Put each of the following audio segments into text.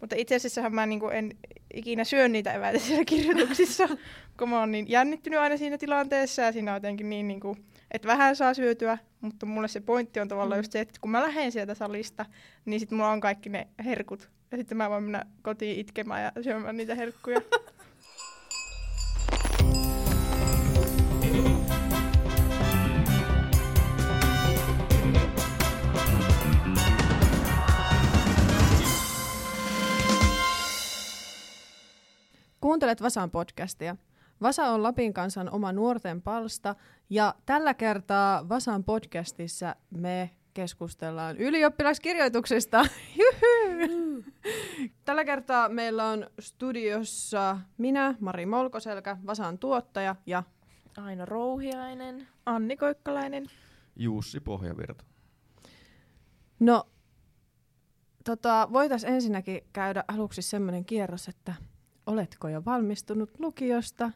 Mutta itse asiassa mä niinku en ikinä syö niitä eväitä siellä kirjoituksissa, kun mä oon niin jännittynyt aina siinä tilanteessa ja siinä on jotenkin niin, niinku, että vähän saa syötyä, mutta mulle se pointti on tavallaan mm. just se, että kun mä lähden sieltä salista, niin sitten mulla on kaikki ne herkut. Ja sitten mä voin mennä kotiin itkemään ja syömään niitä herkkuja. Kuuntelet Vasan podcastia. Vasa on Lapin kansan oma nuorten palsta ja tällä kertaa Vasan podcastissa me keskustellaan ylioppilaskirjoituksista. Tällä kertaa meillä on studiossa minä, Mari Molkoselkä, Vasan tuottaja ja Aino Rouhiainen. Anni Koikkalainen. Jussi Pohjavirta. No, tota, voitaisiin ensinnäkin käydä aluksi semmoinen kierros, että oletko jo valmistunut lukiosta?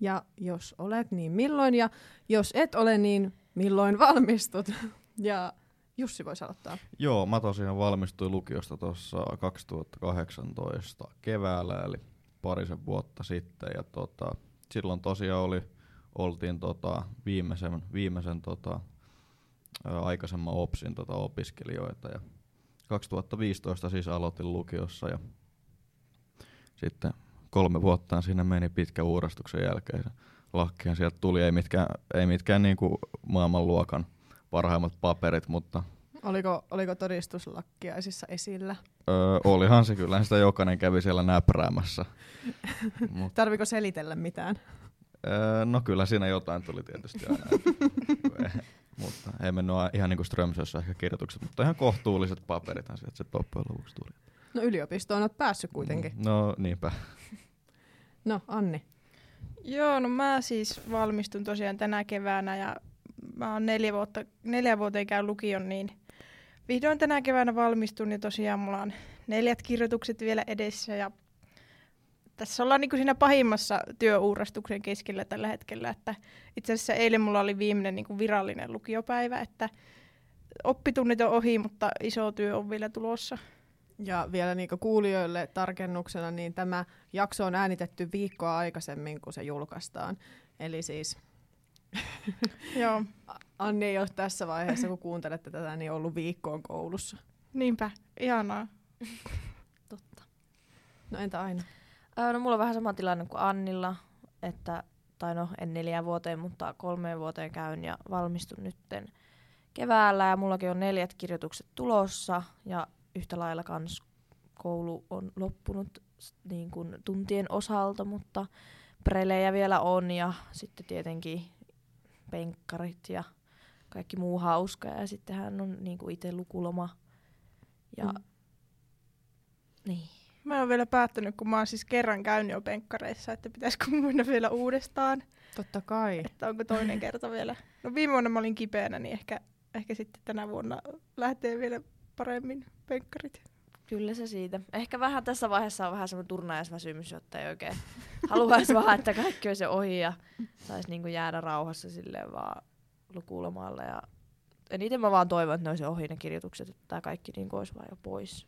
Ja jos olet, niin milloin? Ja jos et ole, niin milloin valmistut? Ja Jussi voisi aloittaa. Joo, mä tosiaan valmistuin lukiosta tuossa 2018 keväällä, eli parisen vuotta sitten. Ja tota, silloin tosiaan oli, oltiin tota, viimeisen, viimeisen tota, aikaisemman OPSin tota, opiskelijoita. Ja 2015 siis aloitin lukiossa ja sitten kolme vuotta siinä meni pitkä uurastuksen jälkeen. Lakkihan sieltä tuli, ei mitkään, ei mitkään niinku maailmanluokan parhaimmat paperit, mutta... Oliko, oliko todistuslakkiaisissa esillä? Öö, olihan se kyllä, sitä jokainen kävi siellä näpräämässä. Mut... Tarviko selitellä mitään? Öö, no kyllä siinä jotain tuli tietysti aina. mutta ei mennyt ihan niin kuin Strömsössä ehkä kirjoitukset, mutta ihan kohtuulliset paperithan sieltä se loppujen lopuksi tuli. No yliopistoon olet päässyt kuitenkin. Mm, no niinpä. No Anni. Joo, no mä siis valmistun tosiaan tänä keväänä ja mä oon neljä, vuotta, neljä vuoteen käyn lukion, niin vihdoin tänä keväänä valmistun ja tosiaan mulla on neljät kirjoitukset vielä edessä ja tässä ollaan niin kuin siinä pahimmassa työuurastuksen keskellä tällä hetkellä, että itse asiassa eilen mulla oli viimeinen niin kuin virallinen lukiopäivä, että oppitunnit on ohi, mutta iso työ on vielä tulossa. Ja vielä niin kuulijoille tarkennuksena, niin tämä jakso on äänitetty viikkoa aikaisemmin, kun se julkaistaan. Eli siis Joo. Anni ei ole tässä vaiheessa, kun kuuntelette tätä, niin ollut viikkoon koulussa. Niinpä, ihanaa. Totta. No entä aina? Öö, no mulla on vähän sama tilanne kuin Annilla, että, tai no en neljään vuoteen, mutta kolmeen vuoteen käyn ja valmistun nytten keväällä ja mullakin on neljät kirjoitukset tulossa ja yhtä lailla kans koulu on loppunut niin kuin tuntien osalta, mutta prelejä vielä on ja sitten tietenkin penkkarit ja kaikki muu hauska ja sitten hän on niin kuin itse lukuloma ja mm. niin. Mä oon vielä päättänyt, kun mä oon siis kerran käynyt jo penkkareissa, että pitäisikö mennä vielä uudestaan. Totta kai. Että onko toinen kerta vielä. No viime vuonna mä olin kipeänä, niin ehkä, ehkä sitten tänä vuonna lähtee vielä paremmin penkkarit. Kyllä se siitä. Ehkä vähän tässä vaiheessa on vähän semmoinen turnajaisväsymys, jotta ei oikein haluaisi vaan, että kaikki olisi ohi ja saisi niinku jäädä rauhassa silleen vaan lukulomalle. Ja eniten mä vaan toivon, että ne olisi ohi ne kirjoitukset, että tämä kaikki niinku olisi vaan jo pois.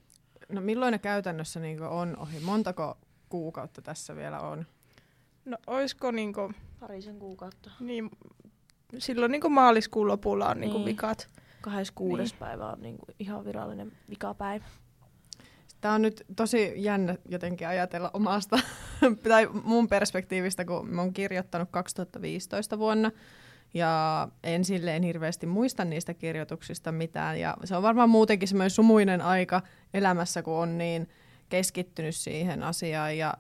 No milloin ne käytännössä niinku on ohi? Montako kuukautta tässä vielä on? No oisko niinku... Parisen kuukautta. Niin, silloin niinku maaliskuun lopulla on niinku Niin. vikat. 26. Niin. päivä on niinku ihan virallinen vikapäivä. Tämä on nyt tosi jännä jotenkin ajatella omasta, tai mun perspektiivistä, kun mä oon kirjoittanut 2015 vuonna, ja en silleen hirveästi muista niistä kirjoituksista mitään, ja se on varmaan muutenkin semmoinen sumuinen aika elämässä, kun on niin keskittynyt siihen asiaan, ja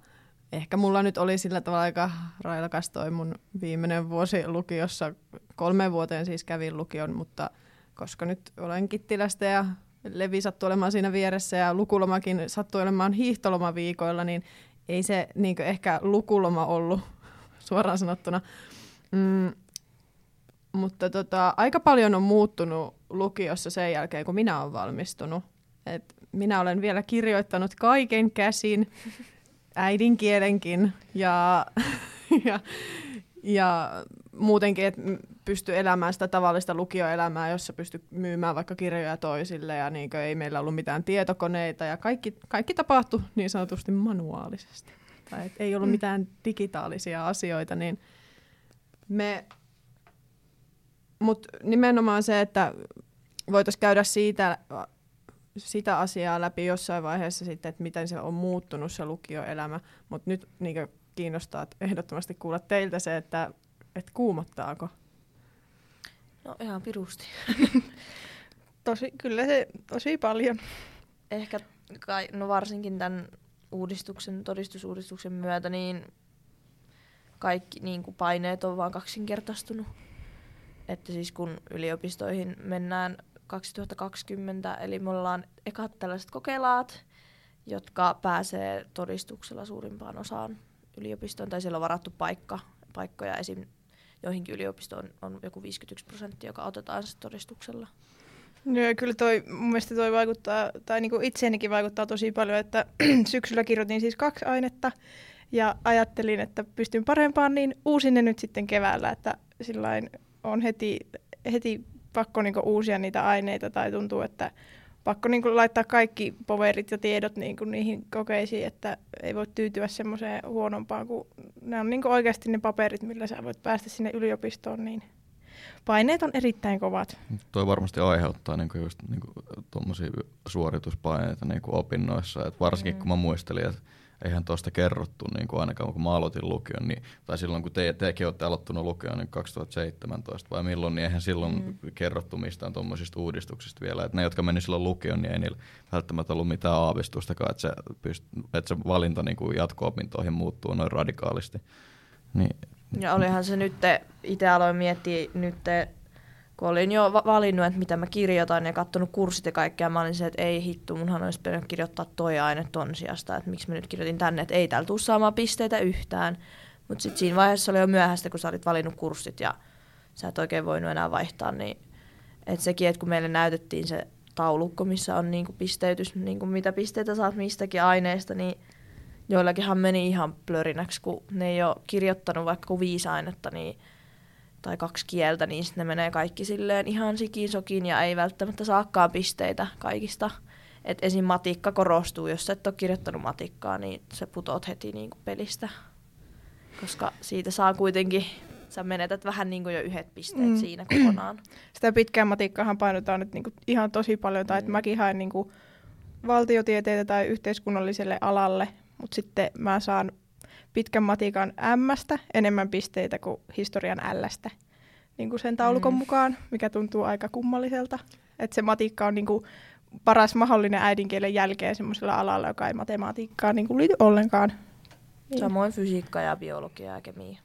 ehkä mulla nyt oli sillä tavalla aika railakas toi mun viimeinen vuosi lukiossa, kolme vuoteen siis kävin lukion, mutta koska nyt olen Kittilästä ja Levi sattui olemaan siinä vieressä ja lukulomakin sattui olemaan hiihtolomaviikoilla, niin ei se niin ehkä lukuloma ollut suoraan sanottuna. Mm, mutta tota, aika paljon on muuttunut lukiossa sen jälkeen, kun minä olen valmistunut. Et minä olen vielä kirjoittanut kaiken käsin, äidinkielenkin ja, ja, ja muutenkin, että pysty elämään sitä tavallista lukioelämää, jossa pysty myymään vaikka kirjoja toisille ja niin ei meillä ollut mitään tietokoneita ja kaikki, kaikki tapahtui niin sanotusti manuaalisesti. Tai et ei ollut mm. mitään digitaalisia asioita, niin me, mutta nimenomaan se, että voitaisiin käydä siitä, sitä asiaa läpi jossain vaiheessa sitten, että miten se on muuttunut se lukioelämä, mutta nyt niin kiinnostaa ehdottomasti kuulla teiltä se, että, että kuumottaako No ihan pirusti. tosi, kyllä se tosi paljon. Ehkä kai, no varsinkin tämän uudistuksen, todistusuudistuksen myötä, niin kaikki niin kuin paineet on vaan kaksinkertaistunut. Että siis kun yliopistoihin mennään 2020, eli me ollaan ekat tällaiset kokelaat, jotka pääsee todistuksella suurimpaan osaan yliopistoon, tai siellä on varattu paikka, paikkoja esim joihinkin yliopistoon on joku 51 prosenttia, joka otetaan todistuksella. No, ja kyllä toi, mun mielestä toi vaikuttaa, tai niinku itseenikin vaikuttaa tosi paljon, että syksyllä kirjoitin siis kaksi ainetta, ja ajattelin, että pystyn parempaan, niin uusin ne nyt sitten keväällä, että sillain on heti, heti pakko niinku uusia niitä aineita, tai tuntuu, että pakko niin kuin laittaa kaikki poverit ja tiedot niin kuin niihin kokeisiin, että ei voi tyytyä semmoiseen huonompaan, kun ne on niin kuin oikeasti ne paperit, millä sä voit päästä sinne yliopistoon, niin paineet on erittäin kovat. Toi varmasti aiheuttaa niin kuin just niin kuin, suorituspaineita niin kuin opinnoissa, Et varsinkin mm. kun mä muistelin, että eihän tuosta kerrottu niin kuin ainakaan kun mä aloitin lukion, niin, tai silloin kun te, tekin olette aloittanut lukion niin 2017 vai milloin, niin eihän silloin mm. kerrottu mistään tuommoisista uudistuksista vielä. Et ne, jotka meni silloin lukioon, niin ei niillä välttämättä ollut mitään aavistustakaan, että se, pyst, että se valinta niin kuin jatko-opintoihin muuttuu noin radikaalisti. Niin, ja olihan se nyt, itse aloin miettiä nyt kun olin jo va- valinnut, että mitä mä kirjoitan ja katsonut kurssit ja kaikkea, mä olin se, että ei hittu, munhan olisi pitänyt kirjoittaa toi aine ton sijasta, että miksi mä nyt kirjoitin tänne, että ei täällä tule saamaan pisteitä yhtään. Mutta sitten siinä vaiheessa oli jo myöhäistä, kun sä olit valinnut kurssit ja sä et oikein voinut enää vaihtaa, niin että sekin, että kun meille näytettiin se taulukko, missä on niinku pisteytys, niinku mitä pisteitä saat mistäkin aineesta, niin joillakinhan meni ihan plörinäksi, kun ne ei ole kirjoittanut vaikka viisi ainetta, niin tai kaksi kieltä, niin sitten ne menee kaikki silleen ihan sikin sokin ja ei välttämättä saakaan pisteitä kaikista. Et esim. matikka korostuu, jos sä et ole kirjoittanut matikkaa, niin se putoat heti niin kuin pelistä. Koska siitä saa kuitenkin, sä menetät vähän niin kuin jo yhdet pisteet mm. siinä kokonaan. Sitä pitkään matikkaahan painotaan nyt niin kuin ihan tosi paljon, tai mm. että mäkin haen niin kuin valtiotieteitä tai yhteiskunnalliselle alalle, mutta sitten mä saan pitkän matikan m enemmän pisteitä kuin historian L-stä niin kuin sen taulukon mm. mukaan, mikä tuntuu aika kummalliselta. Että se matikka on niin kuin paras mahdollinen äidinkielen jälkeen semmoisella alalla, joka ei matematiikkaan niin kuin liity ollenkaan. Niin. Samoin fysiikka ja biologia ja kemia.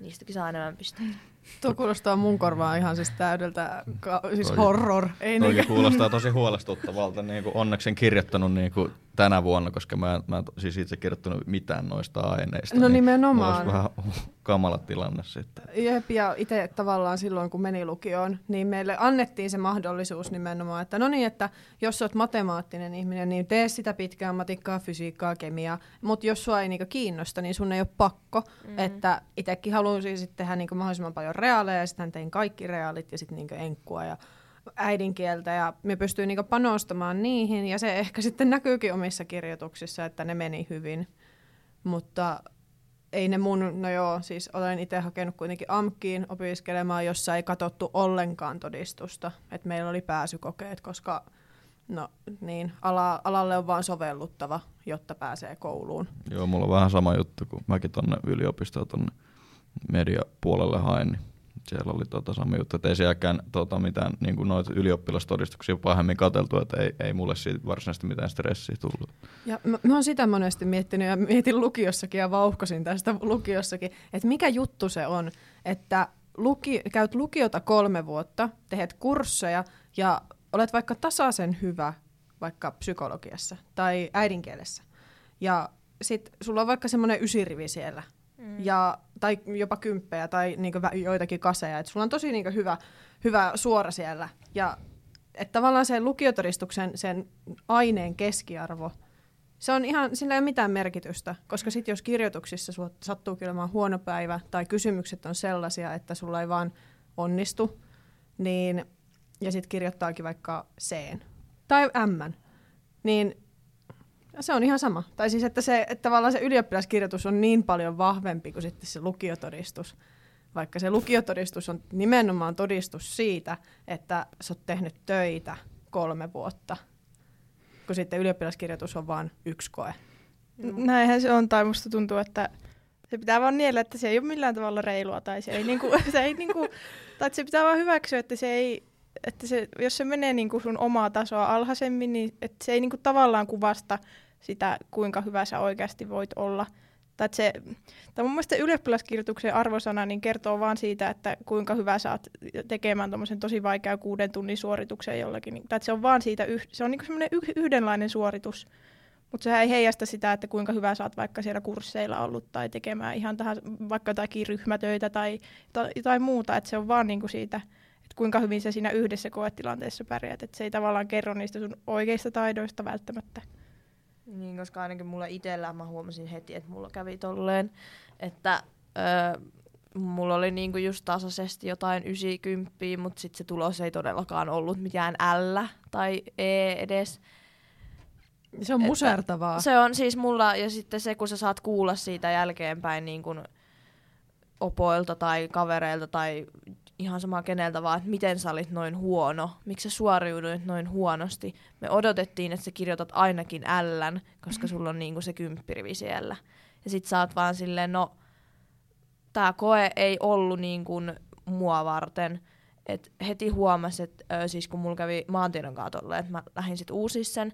Niistäkin saa enemmän pisteitä. Tuo kuulostaa mun korvaan ihan siis täydeltä, ka- siis toi, horror. Ei niin. kuulostaa tosi huolestuttavalta. Niin kuin onneksi en kirjoittanut niin kuin tänä vuonna, koska mä, mä en siis itse kirjoittanut mitään noista aineista. No niin nimenomaan. Olisi vähän kamala tilanne sitten. Jep, ja itse tavallaan silloin, kun meni lukioon, niin meille annettiin se mahdollisuus nimenomaan, että no niin, että jos olet matemaattinen ihminen, niin tee sitä pitkään matikkaa, fysiikkaa, kemiaa, mutta jos sua ei niinku kiinnosta, niin sun ei ole pakko, mm. että itsekin haluaisin sitten tehdä niinku mahdollisimman paljon reaaleja, ja sitten tein kaikki reaalit ja sitten niinku enkkua ja äidinkieltä ja me pystyy niinku panostamaan niihin ja se ehkä sitten näkyykin omissa kirjoituksissa, että ne meni hyvin. Mutta ei ne mun, no joo, siis olen itse hakenut kuitenkin AMKkiin opiskelemaan, jossa ei katsottu ollenkaan todistusta, että meillä oli pääsykokeet, koska no niin, ala, alalle on vaan sovelluttava, jotta pääsee kouluun. Joo, mulla on vähän sama juttu, kun mäkin tonne yliopistoon tonne mediapuolelle hain, niin siellä oli tota sama juttu, että ei sielläkään tota, mitään niin noita ylioppilastodistuksia pahemmin katseltu, että ei, ei mulle siitä varsinaisesti mitään stressiä tullut. Ja mä, mä oon sitä monesti miettinyt ja mietin lukiossakin ja vauhkosin tästä lukiossakin, että mikä juttu se on, että luki, käyt lukiota kolme vuotta, teet kursseja ja olet vaikka tasaisen hyvä vaikka psykologiassa tai äidinkielessä. Ja sit sulla on vaikka semmoinen ysirivi siellä – mm. ja, tai jopa kymppejä tai niinku joitakin kaseja. Et sulla on tosi niinku hyvä, hyvä suora siellä. Ja että tavallaan sen lukiotodistuksen sen aineen keskiarvo se on ihan, sillä ei ole mitään merkitystä, koska sitten jos kirjoituksissa sattuu olemaan huono päivä tai kysymykset on sellaisia, että sulla ei vaan onnistu, niin, ja sitten kirjoittaakin vaikka C tai M, niin se on ihan sama. Tai siis, että, se, että tavallaan se ylioppilaskirjoitus on niin paljon vahvempi kuin sitten se lukiotodistus. Vaikka se lukiotodistus on nimenomaan todistus siitä, että sä oot tehnyt töitä kolme vuotta – kun sitten ylioppilaskirjoitus on vain yksi koe. Näinhän se on, tai musta tuntuu, että se pitää vaan niellä, että se ei ole millään tavalla reilua, tai se ei, niinku, se ei niinku, tai se pitää vaan hyväksyä, että se ei, että se, jos se menee niinku sun omaa tasoa alhaisemmin, niin että se ei niinku tavallaan kuvasta sitä, kuinka hyvä sä oikeasti voit olla. Tai se, tai mun mielestä ylioppilaskirjoituksen arvosana niin kertoo vaan siitä, että kuinka hyvä sä oot tekemään tuommoisen tosi vaikea kuuden tunnin suorituksen jollakin. Tai se on vaan siitä, se on niinku semmoinen yh, yhdenlainen suoritus, mutta sehän ei heijasta sitä, että kuinka hyvä sä oot vaikka siellä kursseilla ollut tai tekemään ihan tähän, vaikka jotakin ryhmätöitä tai jotain muuta, että se on vaan niinku siitä, että kuinka hyvin sä siinä yhdessä koetilanteessa pärjäät, että se ei tavallaan kerro niistä sun oikeista taidoista välttämättä. Niin, koska ainakin mulla itsellä mä huomasin heti, että mulla kävi tolleen, että öö, mulla oli niinku just tasaisesti jotain 90, mutta sitten se tulos ei todellakaan ollut mikään L tai E edes. Se on musertavaa. Se on siis mulla, ja sitten se, kun sä saat kuulla siitä jälkeenpäin niin kun opoilta tai kavereilta tai ihan sama keneltä vaan, että miten sä olit noin huono, miksi sä suoriuduit noin huonosti. Me odotettiin, että sä kirjoitat ainakin L, koska mm-hmm. sulla on niinku se kymppirivi siellä. Ja sit sä oot vaan silleen, no, tää koe ei ollut niin kuin mua varten. Et heti huomasin, että siis kun mulla kävi maantiedon kaatolle, että mä lähdin sit uusis sen,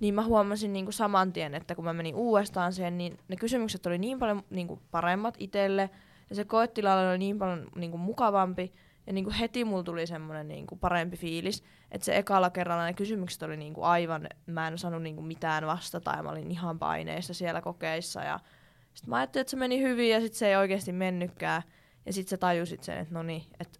niin mä huomasin niinku saman tien, että kun mä menin uudestaan siihen, niin ne kysymykset oli niin paljon niinku paremmat itselle, ja se koetilanne oli niin paljon niin kuin, mukavampi, ja niin kuin heti mulla tuli semmoinen niin parempi fiilis, että se ekalla kerralla ne kysymykset oli niin kuin, aivan, mä en osannut niin kuin, mitään vastata, ja mä olin ihan paineissa siellä kokeissa, ja sitten mä ajattelin, että se meni hyvin, ja sitten se ei oikeasti mennytkään, ja sitten sä tajusit sen, että no niin, että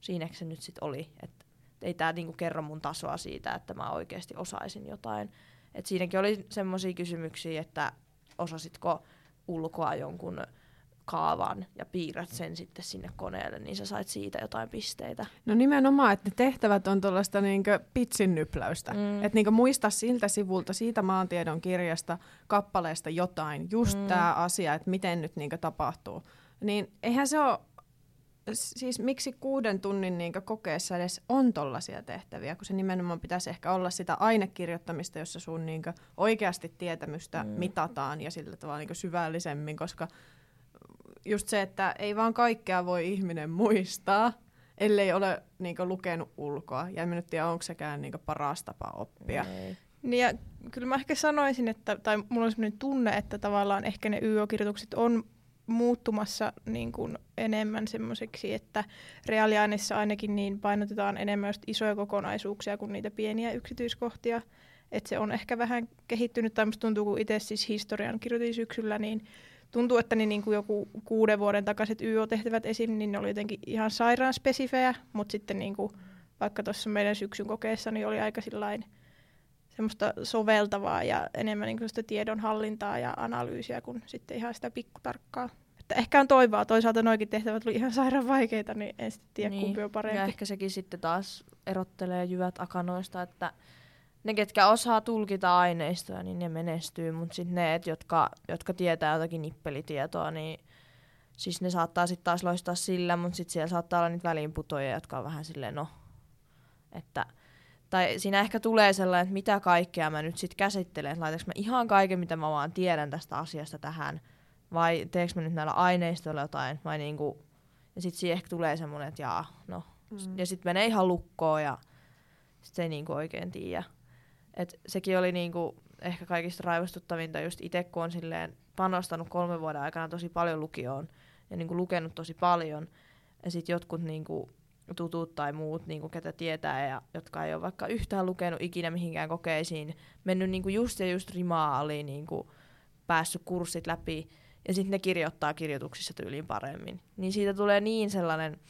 siinäkö se nyt sitten oli, että ei tämä niinku kerro mun tasoa siitä, että mä oikeasti osaisin jotain. Et siinäkin oli semmoisia kysymyksiä, että osasitko ulkoa jonkun kaavan ja piirrät sen sitten sinne koneelle, niin sä sait siitä jotain pisteitä. No nimenomaan, että ne tehtävät on tuollaista niinkö pitsin nypläystä. Mm. Että niinkö muista siltä sivulta, siitä maantiedon kirjasta, kappaleesta jotain, just mm. tämä asia, että miten nyt niinkö tapahtuu. Niin eihän se ole, siis miksi kuuden tunnin niinkö kokeessa edes on tollaisia tehtäviä, kun se nimenomaan pitäisi ehkä olla sitä ainekirjoittamista, jossa sun niinkö oikeasti tietämystä mm. mitataan ja sillä tavalla niinkö syvällisemmin, koska just se, että ei vaan kaikkea voi ihminen muistaa, ellei ole niin lukenut ulkoa. Ja en nyt tiedä, onko sekään niin paras tapa oppia. Ei. Niin ja kyllä mä ehkä sanoisin, että, tai mulla on sellainen tunne, että tavallaan ehkä ne YO-kirjoitukset on muuttumassa niin kuin enemmän semmoiseksi, että reaaliaineissa ainakin niin painotetaan enemmän just isoja kokonaisuuksia kuin niitä pieniä yksityiskohtia. Että se on ehkä vähän kehittynyt, tai musta tuntuu, kun itse siis historian kirjoitin syksyllä, niin tuntuu, että ne niin kuin joku kuuden vuoden takaiset YO-tehtävät esim, niin ne oli jotenkin ihan sairaan spesifejä, mutta sitten niin kuin, vaikka tuossa meidän syksyn kokeessa niin oli aika sillain semmoista soveltavaa ja enemmän niin sitä tiedonhallintaa ja analyysiä kuin sitten ihan sitä pikkutarkkaa. Että ehkä on toivoa, toisaalta noikin tehtävät oli ihan sairaan vaikeita, niin en sitten tiedä niin. kumpi on parempi. Ja ehkä sekin sitten taas erottelee jyvät akanoista, että ne, ketkä osaa tulkita aineistoja, niin ne menestyy, mutta sitten ne, et, jotka, jotka tietää jotakin nippelitietoa, niin siis ne saattaa sitten taas loistaa sillä, mutta sitten siellä saattaa olla niitä väliinputoja, jotka on vähän silleen, no, että tai siinä ehkä tulee sellainen, että mitä kaikkea mä nyt sitten käsittelen, että laitanko mä ihan kaiken, mitä mä vaan tiedän tästä asiasta tähän, vai teekö mä nyt näillä aineistoilla jotain, vai niinku, ja sitten siihen ehkä tulee semmoinen, että jaa, no, mm. ja sitten menee ihan lukkoon, ja sitten ei niinku oikein tiedä. Et sekin oli niinku ehkä kaikista raivostuttavinta just itse, kun on silleen panostanut kolmen vuoden aikana tosi paljon lukioon ja niinku lukenut tosi paljon. Ja sitten jotkut niinku tutut tai muut, niinku, ketä tietää ja jotka ei ole vaikka yhtään lukenut ikinä mihinkään kokeisiin, mennyt niinku just ja just rimaa oli niinku päässyt kurssit läpi ja sitten ne kirjoittaa kirjoituksissa tyyliin paremmin. Niin siitä tulee niin sellainen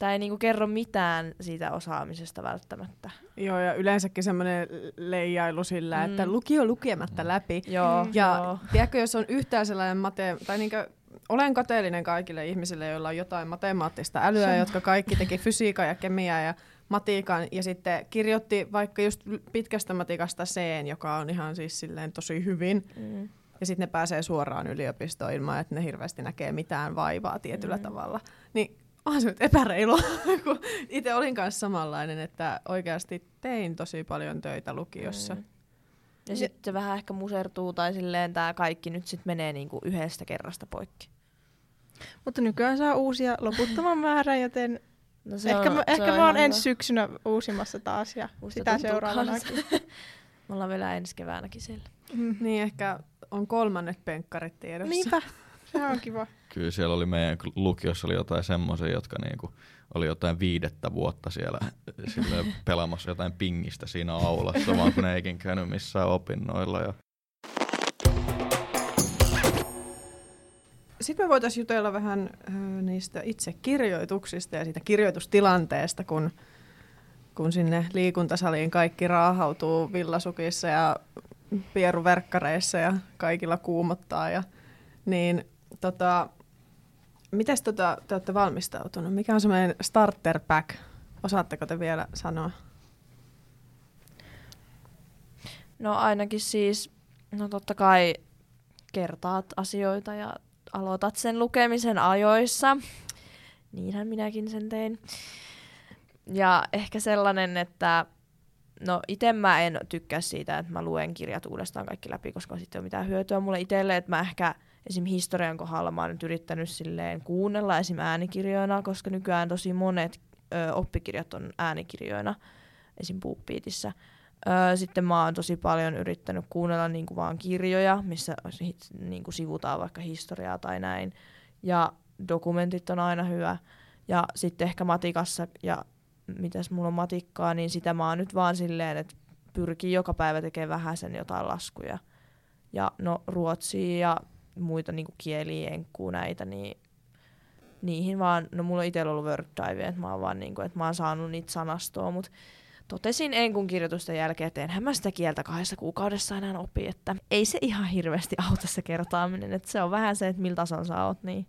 Tämä ei niinku kerro mitään siitä osaamisesta välttämättä. Joo, ja yleensäkin semmoinen leijailu sillä, mm. että lukio lukematta läpi. Joo, Ja joo. tiedätkö, jos on yhtään sellainen mate... Tai niinkö, olen kateellinen kaikille ihmisille, joilla on jotain matemaattista älyä, Sama. jotka kaikki teki fysiikan ja kemiaa ja matiikan, ja sitten kirjoitti vaikka just pitkästä matikasta C, joka on ihan siis silleen tosi hyvin, Mm. ja sitten ne pääsee suoraan yliopistoon ilman, että ne hirveästi näkee mitään vaivaa tietyllä Mm. tavalla. Niin onhan se nyt epäreilu, kun itse olin kanssa samanlainen, että oikeasti tein tosi paljon töitä lukiossa. Mm. Ja sitten se vähän ehkä musertuu tai silleen tämä kaikki nyt sitten menee niinku yhdestä kerrasta poikki. Mutta nykyään saa uusia loputtoman määrän, joten No ehkä, mä, ehkä on mä oon hyvä. ensi syksynä uusimassa taas ja Musta sitä seuraavanakin. Me ollaan vielä ensi keväänäkin siellä. Mm. Niin ehkä on kolmannet penkkarit tiedossa. Niinpä, se on kiva. Kyllä siellä oli meidän lukiossa oli jotain semmoisia, jotka niinku oli jotain viidettä vuotta siellä pelaamassa jotain pingistä siinä aulassa, vaan kun ne eikin käynyt missään opinnoilla. Ja Sitten me voitaisiin jutella vähän niistä itse kirjoituksista ja siitä kirjoitustilanteesta, kun, kun sinne liikuntasaliin kaikki raahautuu villasukissa ja pieruverkkareissa ja kaikilla kuumottaa. Ja, niin tota, mites tota, te olette valmistautunut? Mikä on semmoinen starter pack? Osaatteko te vielä sanoa? No ainakin siis, no totta kai kertaat asioita ja aloitat sen lukemisen ajoissa. Niinhän minäkin sen tein. Ja ehkä sellainen, että no itse mä en tykkää siitä, että mä luen kirjat uudestaan kaikki läpi, koska sitten ei ole mitään hyötyä mulle itselle, että mä ehkä esim. historian kohdalla mä oon nyt yrittänyt silleen kuunnella esim. äänikirjoina, koska nykyään tosi monet ö, oppikirjat on äänikirjoina esim. BookBeatissä. Sitten mä oon tosi paljon yrittänyt kuunnella niinku vaan kirjoja, missä sit niinku sivutaan vaikka historiaa tai näin. Ja dokumentit on aina hyvä. Ja sitten ehkä matikassa, ja mitäs mulla on matikkaa, niin sitä mä oon nyt vaan silleen, että pyrkii joka päivä tekemään vähän sen jotain laskuja. Ja no ruotsia ja muita niinku kieliä, enkkuu näitä, niin niihin vaan, no mulla on itsellä ollut word dive, että mä oon vaan niinku, että mä oon saanut niitä sanastoa, mutta totesin enkun kirjoitusten jälkeen, että enhän mä sitä kieltä kahdessa kuukaudessa enää opi, että ei se ihan hirveästi auta se kertaaminen, että se on vähän se, että millä tasolla sä oot, niin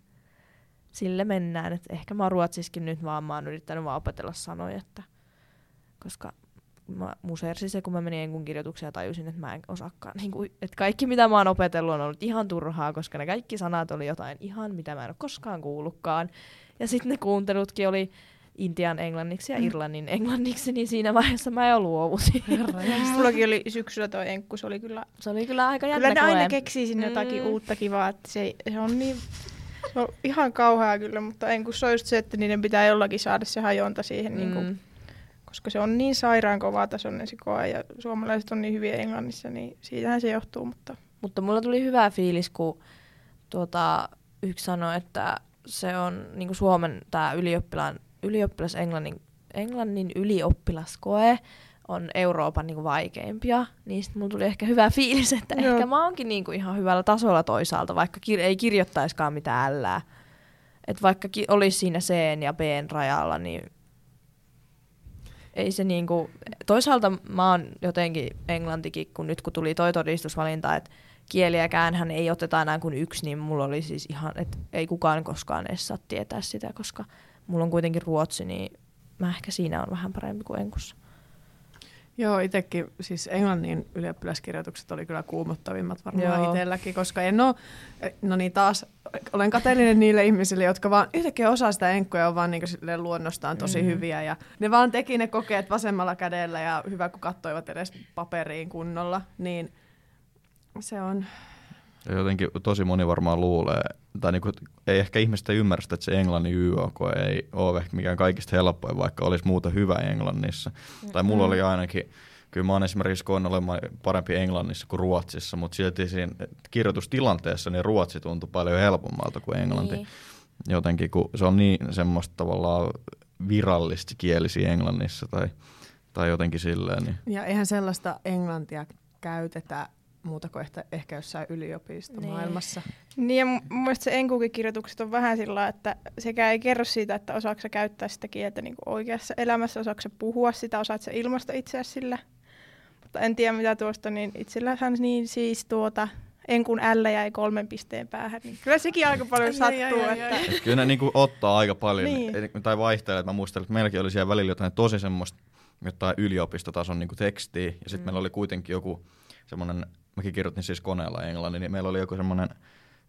sille mennään, että ehkä mä oon ruotsiskin nyt vaan, mä oon yrittänyt vaan opetella sanoja, että koska mä musersin se, kun mä menin enkun kirjoitukseen ja tajusin, että mä en osaakaan, niin kuin, että kaikki mitä mä oon opetellut on ollut ihan turhaa, koska ne kaikki sanat oli jotain ihan, mitä mä en ole koskaan kuullutkaan. Ja sitten ne kuuntelutkin oli Intian englanniksi ja Mm. Irlannin englanniksi, niin siinä vaiheessa mä jo luovutin. Mullakin oli syksyllä toi enkku, se oli kyllä... Se oli kyllä aika jännä Kyllä ne aina keksii sinne jotakin Mm. uutta kivaa, että se, se on niin... Se on ihan kauheaa kyllä, mutta enkussa on just se, että niiden pitää jollakin saada se hajonta siihen, mm. niin kuin, Mm. Koska se on niin sairaan kova tasoinen se koe ja suomalaiset on niin hyviä englannissa, niin siitähän se johtuu, mutta Mutta mulla tuli hyvä fiilis, kun tuota, yksi sanoi, että se on niin Suomen tämä ylioppilaan, ylioppilas englannin, englannin ylioppilaskoe on Euroopan niin vaikeimpia, niin sit mulla tuli ehkä hyvä fiilis, että Joo. ehkä mä oonkin niin ihan hyvällä tasolla toisaalta, vaikka kir- ei kirjoittaiskaan mitään ällää. Et vaikka ki- olisi siinä C ja B rajalla, niin ei se niinku, toisaalta mä oon jotenkin englantikin, kun nyt kun tuli toi todistusvalinta, että kieliäkään hän ei oteta enää kuin yksi, niin mulla oli siis ihan, että ei kukaan koskaan edes saa tietää sitä, koska mulla on kuitenkin ruotsi, niin mä ehkä siinä on vähän parempi kuin enkussa. Joo, itsekin siis englannin ylioppilaskirjoitukset oli kyllä kuumottavimmat varmaan Joo. itselläkin, koska en ole, no niin taas, olen kateellinen niille ihmisille, jotka vaan yhtäkkiä osaa sitä enkkoja, on vaan niin luonnostaan tosi Mhm. mm-hmm. hyviä ja ne vaan teki ne kokeet vasemmalla kädellä ja hyvä kun kattoivat edes paperiin kunnolla, niin se on, Ja jotenkin tosi moni varmaan luulee, tai niinku, ei ehkä ihmistä ymmärrä sitä, että se englannin YOK ei ole ehkä mikään kaikista helppoin, vaikka olisi muuta hyvä englannissa. Tai mulla oli ainakin, kyllä mä oon esimerkiksi koen olemaan parempi englannissa kuin ruotsissa, mutta silti siinä kirjoitustilanteessa niin ruotsi tuntui paljon helpommalta kuin englanti. Niin. Jotenkin, kun se on niin semmoista tavallaan virallista kielisiä englannissa tai, tai jotenkin silleen. Niin. ja eihän sellaista englantia käytetä muuta kuin ehkä, ehkä jossain yliopistomaailmassa. Niin ja mun mielestä se enkukikirjoitukset on vähän sillä, että sekä ei kerro siitä, että osaako käyttää sitä kieltä niin kuin oikeassa elämässä, osaako puhua sitä, osaako sä ilmaista itseäsi sillä. Mutta en tiedä mitä tuosta, niin itsellähän niin siis tuota, enkun L jäi kolmen pisteen päähän, niin kyllä sekin aika paljon sattuu. ai, ai, ai, että... ai. Kyllä ne niinku ottaa aika paljon, Niin. niin. tai vaihtelee. että Mä muistelin, että meilläkin oli siellä välillä jotain tosi semmoista jotain yliopistotason niinku tekstiä, ja sitten mm. meillä oli kuitenkin joku semmoinen, mäkin kirjoitin siis koneella englannin, niin meillä oli joku semmoinen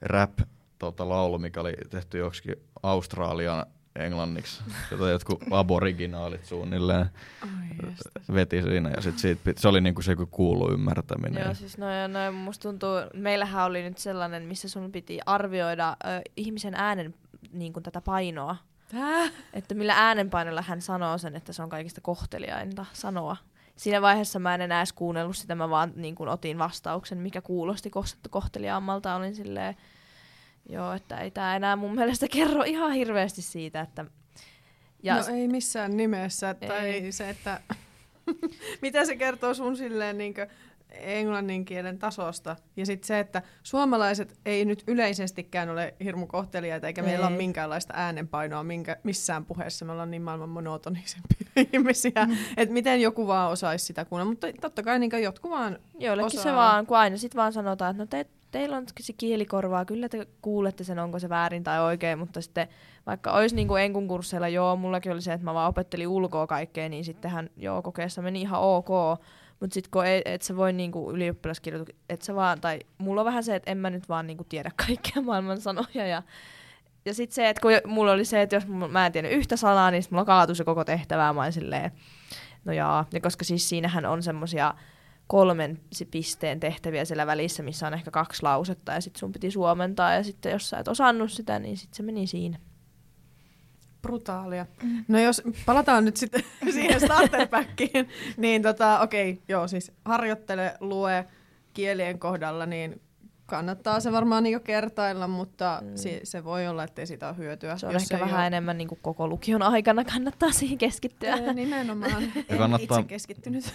rap tota, laulu, mikä oli tehty joksikin Australian englanniksi, jota jotkut aboriginaalit suunnilleen Ai jestas. veti siinä, ja sit siitä, pit- se oli niinku se kuulu ymmärtäminen. Joo, siis noin, noin, musta tuntuu, meillähän oli nyt sellainen, missä sun piti arvioida ö, ihmisen äänen niin kuin tätä painoa. Tää? Että millä äänenpainolla hän sanoo sen, että se on kaikista kohteliainta sanoa. Siinä vaiheessa mä en enää edes kuunnellut sitä, mä vaan niin kuin otin vastauksen, mikä kuulosti kohteliaammalta. Olin silleen, joo, että ei tää enää mun mielestä kerro ihan hirveästi siitä, että... Ja no ei missään nimessä. Ei. Tai se, että mitä se kertoo sun silleen niin englannin kielen tasosta. Ja sitten se, että suomalaiset ei nyt yleisestikään ole hirmu kohteliaita, eikä meillä ole Ei. minkäänlaista äänenpainoa minkä, missään puheessa. Me ollaan niin maailman monotonisempia ihmisiä, Mm. että miten joku vaan osaisi sitä kuunnella. Mutta totta kai niin jotkut vaan Joillekin osaa. se vaan, kun aina sit vaan sanotaan, että no te, teillä on se kielikorvaa, kyllä te kuulette sen, onko se väärin tai oikein, mutta sitten vaikka olisi niin kuin enkun kursseilla, joo, mullakin oli se, että mä vaan opettelin ulkoa kaikkea, niin sittenhän joo, kokeessa meni ihan ok, mutta sitten kun ei, et sä voi niinku ylioppilaskirjoitu, et sä vaan, tai mulla on vähän se, että en mä nyt vaan niinku tiedä kaikkia maailman sanoja ja ja sitten se, että kun mulla oli se, että jos mä en tiedä yhtä sanaa, niin mulla kaatui se koko tehtävää. Mä silleen, no jaa. Ja koska siis siinähän on semmosia kolmen pisteen tehtäviä siellä välissä, missä on ehkä kaksi lausetta ja sitten sun piti suomentaa ja sitten jos sä et osannut sitä, niin sitten se meni siinä. Brutaalia. No jos palataan nyt sitten siihen starterpackiin, niin tota, okei, joo, siis harjoittele, lue kielien kohdalla, niin kannattaa se varmaan niinku kertailla, mutta Mm. se, se voi olla, ettei siitä ole hyötyä. Se on jos ehkä vähän ole- enemmän niin kuin koko lukion aikana kannattaa siihen keskittyä. Ee, nimenomaan. En kannattaa- itse keskittynyt.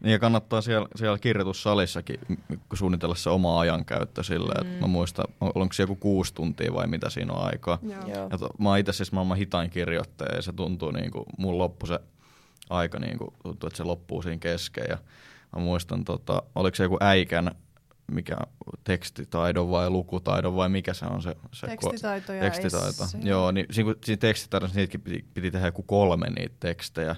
Niin ja kannattaa siellä, siellä kirjoitussalissakin suunnitella se oma ajankäyttö silleen, Mm. että mä muistan, on- onko se joku kuusi tuntia vai mitä siinä on aikaa. joo. Joo. Ja to, mä oon itse siis maailman hitain kirjoittaja ja se tuntuu niin kuin, mun loppu se aika niin kuin, tuntuu, että se loppuu siinä kesken. Ja mä muistan, tota, oliko se joku äikän, mikä tekstitaidon vai lukutaidon vai mikä se on se, se Tekstitaito ja tekstitaito. esse. Joo, niin siinä, siinä tekstitaidossa niitäkin piti, piti tehdä joku kolme niitä tekstejä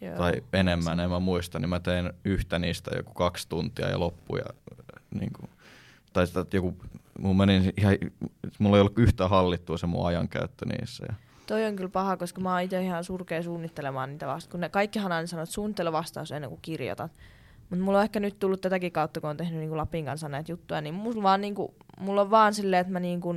Joo. tai enemmän, en mä muista, niin mä tein yhtä niistä joku kaksi tuntia ja loppu. Ja, niin kuin, tai sitä, että joku, mun meni ihan, mulla ei ollut yhtään hallittua se mun ajankäyttö niissä. Ja, Toi on kyllä paha, koska mä oon itse ihan surkea suunnittelemaan niitä vasta. Kun ne kaikkihan aina sanoo, että suunnittele vastaus ennen kuin kirjoitat. Mutta mulla on ehkä nyt tullut tätäkin kautta, kun on tehnyt niinku Lapin kanssa näitä juttuja, niin mulla, vaan niinku, mulla on vaan silleen, että mä niinku,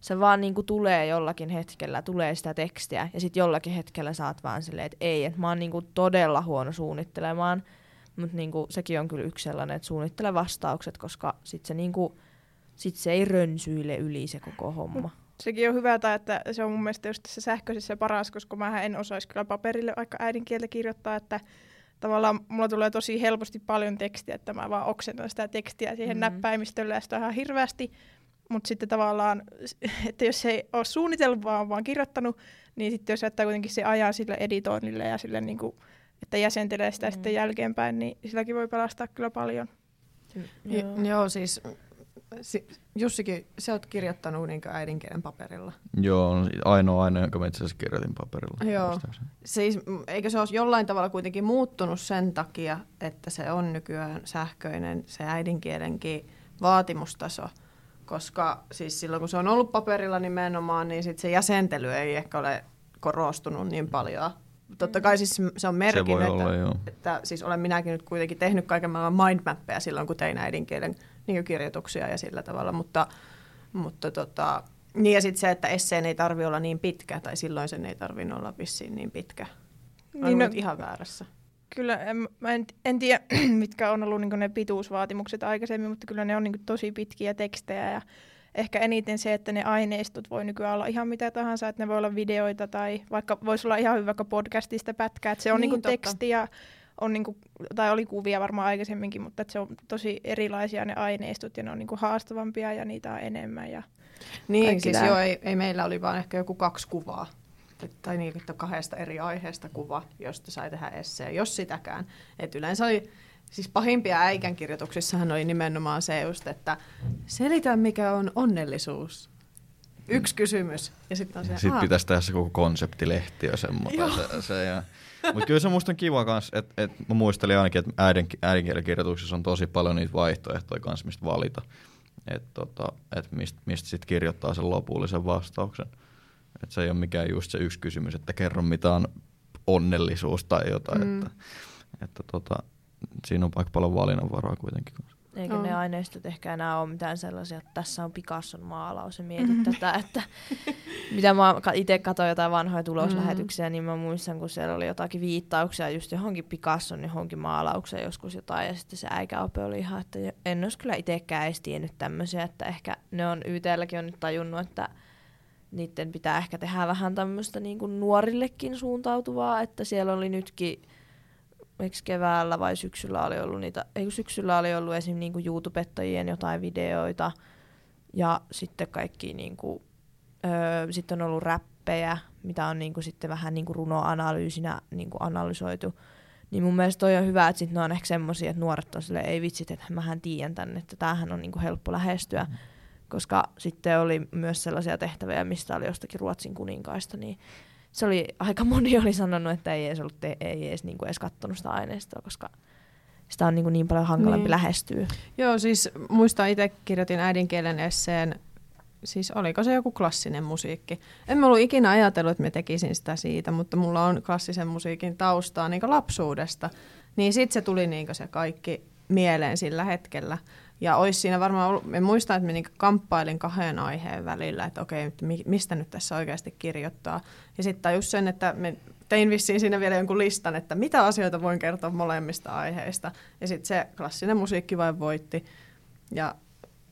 se vaan niinku tulee jollakin hetkellä, tulee sitä tekstiä, ja sitten jollakin hetkellä saat vaan silleen, että ei, että mä oon niinku todella huono suunnittelemaan. Mutta niinku, sekin on kyllä yksi sellainen, että suunnittele vastaukset, koska sit se, niinku, sit se ei rönsyile yli se koko homma. Sekin on hyvä, tai että se on mun mielestä just tässä sähköisessä paras, koska mä en osaisi kyllä paperille vaikka äidinkieltä kirjoittaa, että tavallaan mulla tulee tosi helposti paljon tekstiä, että mä vaan oksennan sitä tekstiä siihen Mm. mm. näppäimistölle ja sitä on ihan hirveästi. Mutta sitten tavallaan, että jos ei ole suunnitellut, vaan vaan kirjoittanut, niin sitten jos jättää kuitenkin se ajan sille editoinnille ja sille niin kuin, että jäsentelee sitä Mm. mm. sitten jälkeenpäin, niin silläkin voi pelastaa kyllä paljon. Joo. joo, siis si, Jussikin, sä oot kirjoittanut niin äidinkielen paperilla. joo, on ainoa ainoa, jonka mä itse asiassa kirjoitin paperilla. Joo. Siis, eikö se olisi jollain tavalla kuitenkin muuttunut sen takia, että se on nykyään sähköinen, se äidinkielenkin vaatimustaso? Koska siis silloin, kun se on ollut paperilla nimenomaan, niin sit se jäsentely ei ehkä ole korostunut niin paljon. Totta kai siis se on Se merkin, että, olla, joo. että siis olen minäkin nyt kuitenkin tehnyt kaiken maailman mindmappeja silloin, kun tein äidinkielen niin kirjoituksia ja sillä tavalla, mutta, mutta tota, niin ja sitten se, että esseen ei tarvi olla niin pitkä, tai silloin sen ei tarvinnut olla vissiin niin pitkä. Olen Niin, no- ihan väärässä. Kyllä, en, mä en, en tiedä, mitkä on ollut niin ne pituusvaatimukset aikaisemmin, mutta kyllä ne on niin tosi pitkiä tekstejä ja ehkä eniten se, että ne aineistot voi nykyään olla ihan mitä tahansa, että ne voi olla videoita tai vaikka voisi olla ihan hyvä vaikka podcastista pätkää, että se on Niin, niin, teksti ja on niinku, tai oli kuvia varmaan aikaisemminkin, mutta että se on tosi erilaisia ne aineistot ja ne on niinku haastavampia ja niitä on enemmän. Ja niin, siis joo, ei, ei, meillä oli vaan ehkä joku kaksi kuvaa. Tai niin, että kahdesta eri aiheesta kuva, josta sai tehdä esseen, jos sitäkään. Et yleensä oli, siis pahimpia äikän kirjoituksissahan oli nimenomaan se just, että selitä mikä on onnellisuus yksi kysymys. Ja sitten on se, Sitten pitäisi tehdä se koko konseptilehti ja semmoinen. Se, se, ja... Mutta kyllä se musta on kiva kans, että et mä muistelin ainakin, että äidin, äidinkielikirjoituksessa on tosi paljon niitä vaihtoehtoja kanssa, mistä valita. Että tota, et mistä mist sitten kirjoittaa sen lopullisen vastauksen. Että se ei ole mikään just se yksi kysymys, että kerro mitä on onnellisuus tai jotain. Mm. Että, että tota, siinä on aika paljon valinnanvaraa kuitenkin. Eikä on. ne aineistot ehkä enää ole mitään sellaisia, että tässä on Picasson maalaus ja mietit mm. tätä, että mitä mä itse katsoin jotain vanhoja tuloslähetyksiä, mm. niin mä muistan, kun siellä oli jotakin viittauksia just johonkin Picasson johonkin maalaukseen joskus jotain, ja sitten se äikäope oli ihan, että en olisi kyllä itsekään edes tiennyt tämmöisiä, että ehkä ne on YTlläkin on nyt tajunnut, että niiden pitää ehkä tehdä vähän tämmöistä niin kuin nuorillekin suuntautuvaa, että siellä oli nytkin eikö keväällä vai syksyllä oli ollut niitä, eikö syksyllä oli ollut esim. Niinku YouTubettajien jotain videoita ja sitten kaikki niinku, öö, sitten on ollut räppejä, mitä on niinku sitten vähän niinku runoanalyysinä niinku analysoitu. Niin mun mielestä toi on hyvä, että sitten ne on ehkä semmosia, että nuoret on silleen, ei vitsit, että mähän tiedän tänne, että tämähän on niinku helppo lähestyä. Mm. Koska sitten oli myös sellaisia tehtäviä, mistä oli jostakin Ruotsin kuninkaista, niin se oli, aika moni oli sanonut, että ei edes, ollut te, ei edes, niin kuin edes kattonut sitä aineistoa, koska sitä on niin, kuin niin paljon hankalampi niin. lähestyä. Joo, siis muistan itse kirjoitin äidinkielen esseen, siis oliko se joku klassinen musiikki. En mä ollut ikinä ajatellut, että mä tekisin sitä siitä, mutta mulla on klassisen musiikin taustaa niin lapsuudesta. Niin sitten se tuli niin se kaikki mieleen sillä hetkellä. Ja olisi siinä varmaan ollut, me muistan, että me niinku kamppailin kahden aiheen välillä, että okei, mistä nyt tässä oikeasti kirjoittaa. Ja sitten just sen, että me tein vissiin siinä vielä jonkun listan, että mitä asioita voin kertoa molemmista aiheista. Ja sitten se klassinen musiikki vain voitti. Ja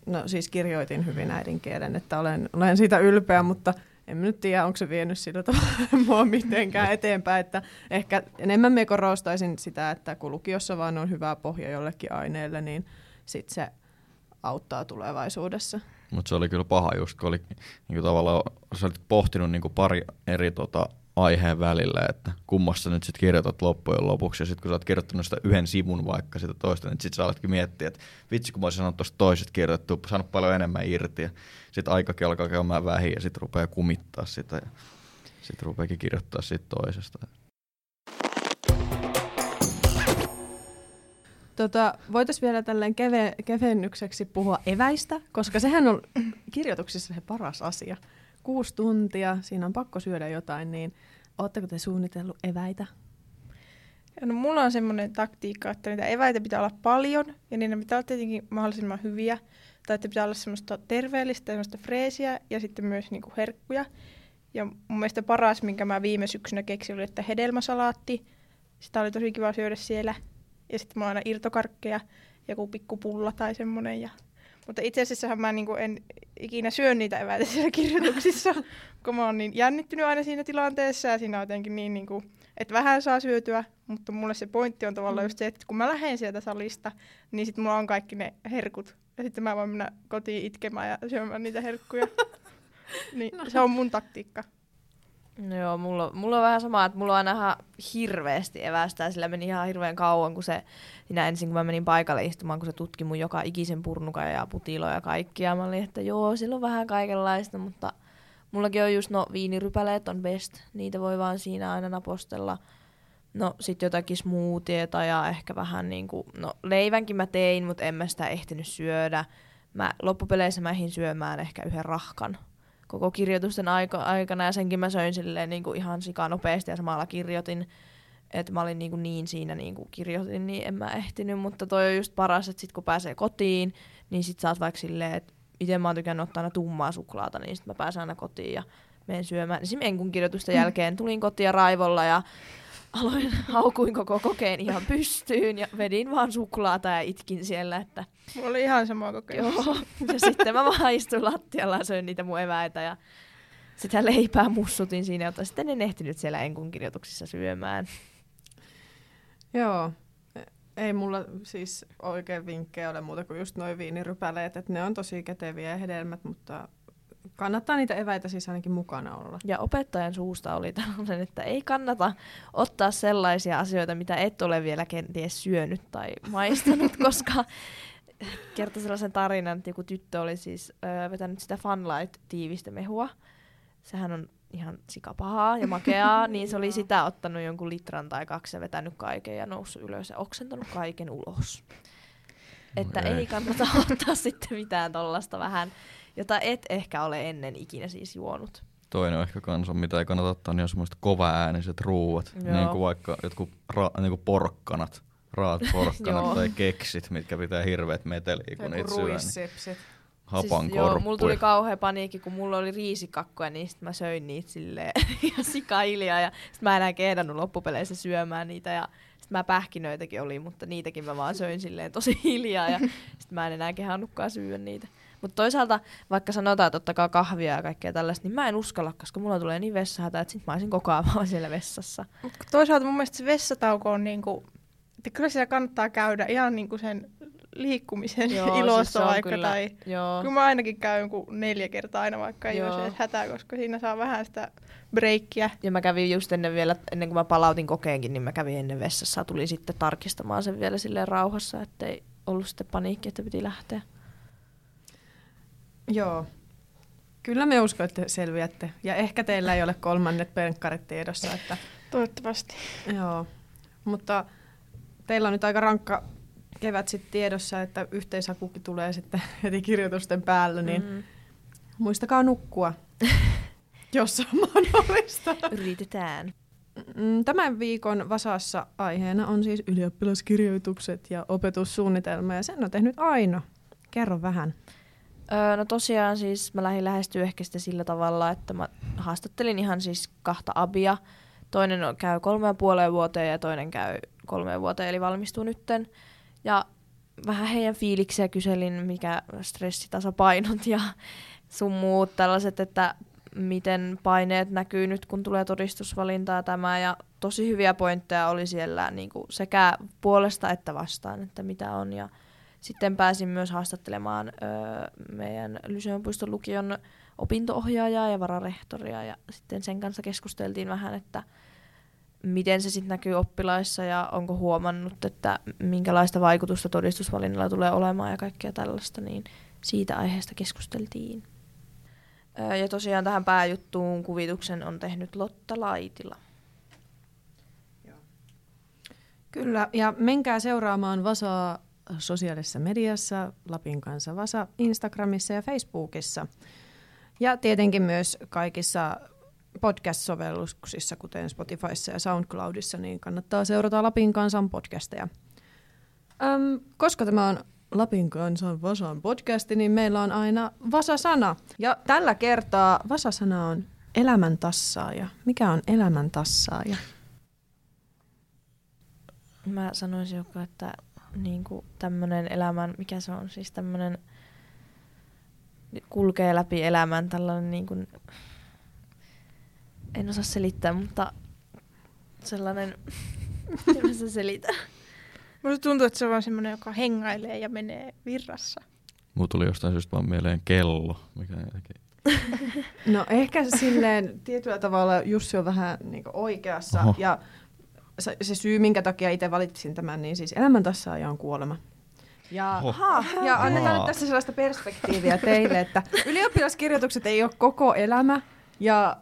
no siis kirjoitin hyvin äidinkielen, että olen, olen siitä ylpeä, mutta en nyt tiedä, onko se vienyt sillä tavalla mua mitenkään eteenpäin. Että ehkä enemmän me korostaisin sitä, että kun lukiossa vaan on hyvä pohja jollekin aineelle, niin sitten se auttaa tulevaisuudessa. Mutta se oli kyllä paha just, kun oli niin tavallaan, sä olit pohtinut niin pari eri tota, aiheen välillä, että kummassa nyt sitten kirjoitat loppujen lopuksi, ja sitten kun sä oot kirjoittanut sitä yhden sivun vaikka sitä toista, niin sitten sä aletkin miettiä, että vitsi kun mä olisin sanonut tuosta toiset kirjoitettu, saanut paljon enemmän irti, ja sitten aikakin alkaa käymään vähin, ja sitten rupeaa kumittaa sitä, ja sitten rupeakin kirjoittaa siitä toisesta. Tota, Voitaisiin vielä tälleen keve, kevennykseksi puhua eväistä, koska sehän on kirjoituksissa se paras asia. Kuusi tuntia, siinä on pakko syödä jotain, niin oletteko te suunnitellut eväitä? No, mulla on semmoinen taktiikka, että niitä eväitä pitää olla paljon ja niiden pitää olla tietenkin mahdollisimman hyviä. Tai että pitää olla semmoista terveellistä, semmoista freesiä ja sitten myös niinku herkkuja. Ja mun mielestä paras, minkä mä viime syksynä keksin, oli, että hedelmäsalaatti. Sitä oli tosi kiva syödä siellä. Ja sitten on aina irtokarkkeja, joku pikku pulla tai semmoinen. Ja... Mutta itse asiassa mä niinku en ikinä syö niitä eväitä siellä kirjoituksissa, kun mä oon niin jännittynyt aina siinä tilanteessa ja siinä on jotenkin niin, niinku, että vähän saa syötyä, mutta mulle se pointti on tavallaan mm. just se, että kun mä lähden sieltä salista, niin sitten mulla on kaikki ne herkut. Ja sitten mä voin mennä kotiin itkemään ja syömään niitä herkkuja. niin no. se on mun taktiikka. No joo, mulla, mulla on vähän sama, että mulla on aina ihan hirveästi evästä ja sillä meni ihan hirveän kauan, kun se, siinä ensin kun mä menin paikalle istumaan, kun se tutki mun joka ikisen purnukan ja putiloja ja kaikkia. Mä olin, että joo, sillä on vähän kaikenlaista, mutta mullakin on just, no viinirypäleet on best, niitä voi vaan siinä aina napostella. No sit jotakin smoothieta ja ehkä vähän niinku, no leivänkin mä tein, mutta en mä sitä ehtinyt syödä. Mä loppupeleissä mä ehdin syömään ehkä yhden rahkan koko kirjoitusten aika, aikana ja senkin mä söin silleen niin kuin ihan nopeasti ja samalla kirjoitin. Että mä olin niin, kuin niin siinä niin kuin kirjoitin, niin en mä ehtinyt, mutta toi on just paras, että sit kun pääsee kotiin, niin sit saat vaikka silleen, että itse mä oon tykännyt ottaa aina tummaa suklaata, niin sit mä pääsen aina kotiin ja menen syömään. Esimerkiksi kun kirjoitusten jälkeen tulin kotiin raivolla ja aloin, haukuin koko kokeen ihan pystyyn ja vedin vaan suklaata ja itkin siellä, että... Mulla oli ihan sama kokemus. Joo, ja sitten mä vaan istuin lattialla ja söin niitä mun eväitä ja sitä leipää mussutin siinä, jota sitten en ehtinyt siellä enkun kirjoituksissa syömään. Joo. Ei mulla siis oikein vinkkejä ole muuta kuin just noin viinirypäleet, että ne on tosi käteviä ja hedelmät, mutta kannattaa niitä eväitä siis ainakin mukana olla. Ja opettajan suusta oli tällainen, että ei kannata ottaa sellaisia asioita, mitä et ole vielä kenties syönyt tai maistanut, koska kertoi sellaisen tarinan, että joku tyttö oli siis öö, vetänyt sitä Funlight-tiivistä mehua. Sehän on ihan sikapahaa ja makeaa, niin se oli sitä ottanut jonkun litran tai kaksi ja vetänyt kaiken ja noussut ylös ja oksentanut kaiken ulos. Että ei. ei kannata ottaa sitten mitään tollasta vähän, jota et ehkä ole ennen ikinä siis juonut. Toinen ehkä kanssa, mitä ei kannata ottaa, niin on semmoiset kovaääniset ruuat. Joo. Niin kuin vaikka jotkut ra- niin kuin porkkanat, raat porkkanat tai keksit, mitkä pitää hirveät meteliä, kun niitä syö. Niin hapan siis, joo, mulla tuli kauhea paniikki, kun mulla oli riisikakkoja, niin sit mä söin niitä silleen ja sika hiljaa. Ja sit mä enää kehdannut loppupeleissä syömään niitä. Ja sit mä pähkinöitäkin oli, mutta niitäkin mä vaan söin silleen tosi hiljaa. Ja sit mä en enää kehannutkaan syödä niitä. Mutta toisaalta, vaikka sanotaan, että ottakaa kahvia ja kaikkea tällaista, niin mä en uskalla, koska mulla tulee niin vessahätä, että sit mä olisin koko ajan vaan siellä vessassa. Mut toisaalta mun mielestä se vessatauko on niinku, että kyllä siellä kannattaa käydä ihan niinku sen liikkumisen Joo, Joo, siis se vaikka. kyllä- Tai, Joo. kyllä mä ainakin käyn joku neljä kertaa aina, vaikka ei Joo. olisi edes hätää, koska siinä saa vähän sitä breikkiä. Ja mä kävin just ennen vielä, ennen kuin mä palautin kokeenkin, niin mä kävin ennen vessassa. Tulin sitten tarkistamaan sen vielä silleen rauhassa, ettei ollut sitten paniikki, että piti lähteä. Joo. Kyllä me uskon, että selviätte. Ja ehkä teillä ei ole kolmannet penkkarit tiedossa. Että, Toivottavasti. joo. Mutta teillä on nyt aika rankka kevät sitten tiedossa, että yhteishakukin tulee sitten heti kirjoitusten päällä, niin mm. Muistakaa nukkua, jos on mahdollista. Yritetään. Mm, Tämän viikon Vasassa aiheena on siis ylioppilaskirjoitukset ja opetussuunnitelma, ja sen on tehnyt Aino. Kerro vähän. Öö, no tosiaan siis mä lähdin lähestyä ehkä sitä sillä tavalla, että mä haastattelin ihan siis kahta abia. Toinen on- käy kolmeen puoleen vuoteen ja toinen käy kolmeen vuoteen, eli valmistuu nytten. Ja vähän heidän fiiliksiä kyselin, mikä stressitasapainot ja sun muut tällaiset, että miten paineet näkyy nyt, kun tulee todistusvalinta ja tämä. Ja tosi hyviä pointteja oli siellä niin kuin sekä puolesta että vastaan, että mitä on. Ja sitten pääsin myös haastattelemaan öö, meidän Lyseonpuiston lukion opinto-ohjaajaa ja vararehtoria ja sitten sen kanssa keskusteltiin vähän, että miten se sitten näkyy oppilaissa ja onko huomannut, että minkälaista vaikutusta todistusvalinnalla tulee olemaan ja kaikkea tällaista, niin siitä aiheesta keskusteltiin. Ja tosiaan tähän pääjuttuun kuvituksen on tehnyt Lotta Laitila. Kyllä, ja menkää seuraamaan Vasaa sosiaalisessa mediassa, Lapin kanssa Vasa, Instagramissa ja Facebookissa. Ja tietenkin myös kaikissa podcast-sovelluksissa, kuten Spotifyssa ja SoundCloudissa, niin kannattaa seurata Lapin kansan podcasteja. Öm, koska tämä on Lapin kansan Vasan podcasti, niin meillä on aina Vasa-sana. Ja tällä kertaa Vasa-sana on elämän tassaaja. Mikä on elämän tassaaja? Mä sanoisin joku, että niinku tämmönen elämän, mikä se on, siis tämmönen kulkee läpi elämän tällainen niinku, en osaa selittää, mutta sellainen, miten mä se selitän? Musta tuntuu, että se on vaan semmoinen, joka hengailee ja menee virrassa. Mulla tuli jostain syystä vaan mieleen kello, mikä jotenkin No ehkä silleen tietyllä tavalla Jussi on vähän niin oikeassa. Oho. Ja se, syy, minkä takia itse valitsin tämän, niin siis elämän tassaaja on kuolema. Ja, Oho. ha, ja annetaan Jaa. nyt tässä sellaista perspektiiviä teille, että ylioppilaskirjoitukset ei ole koko elämä. Ja,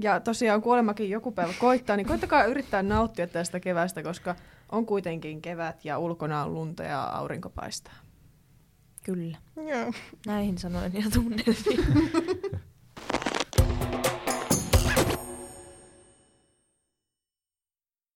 ja tosiaan kuolemakin joku päivä koittaa, niin koittakaa yrittää nauttia tästä kevästä, koska on kuitenkin kevät ja ulkona on lunta ja aurinko paistaa. Kyllä, Joo. näihin sanoin ja tunnelmiin.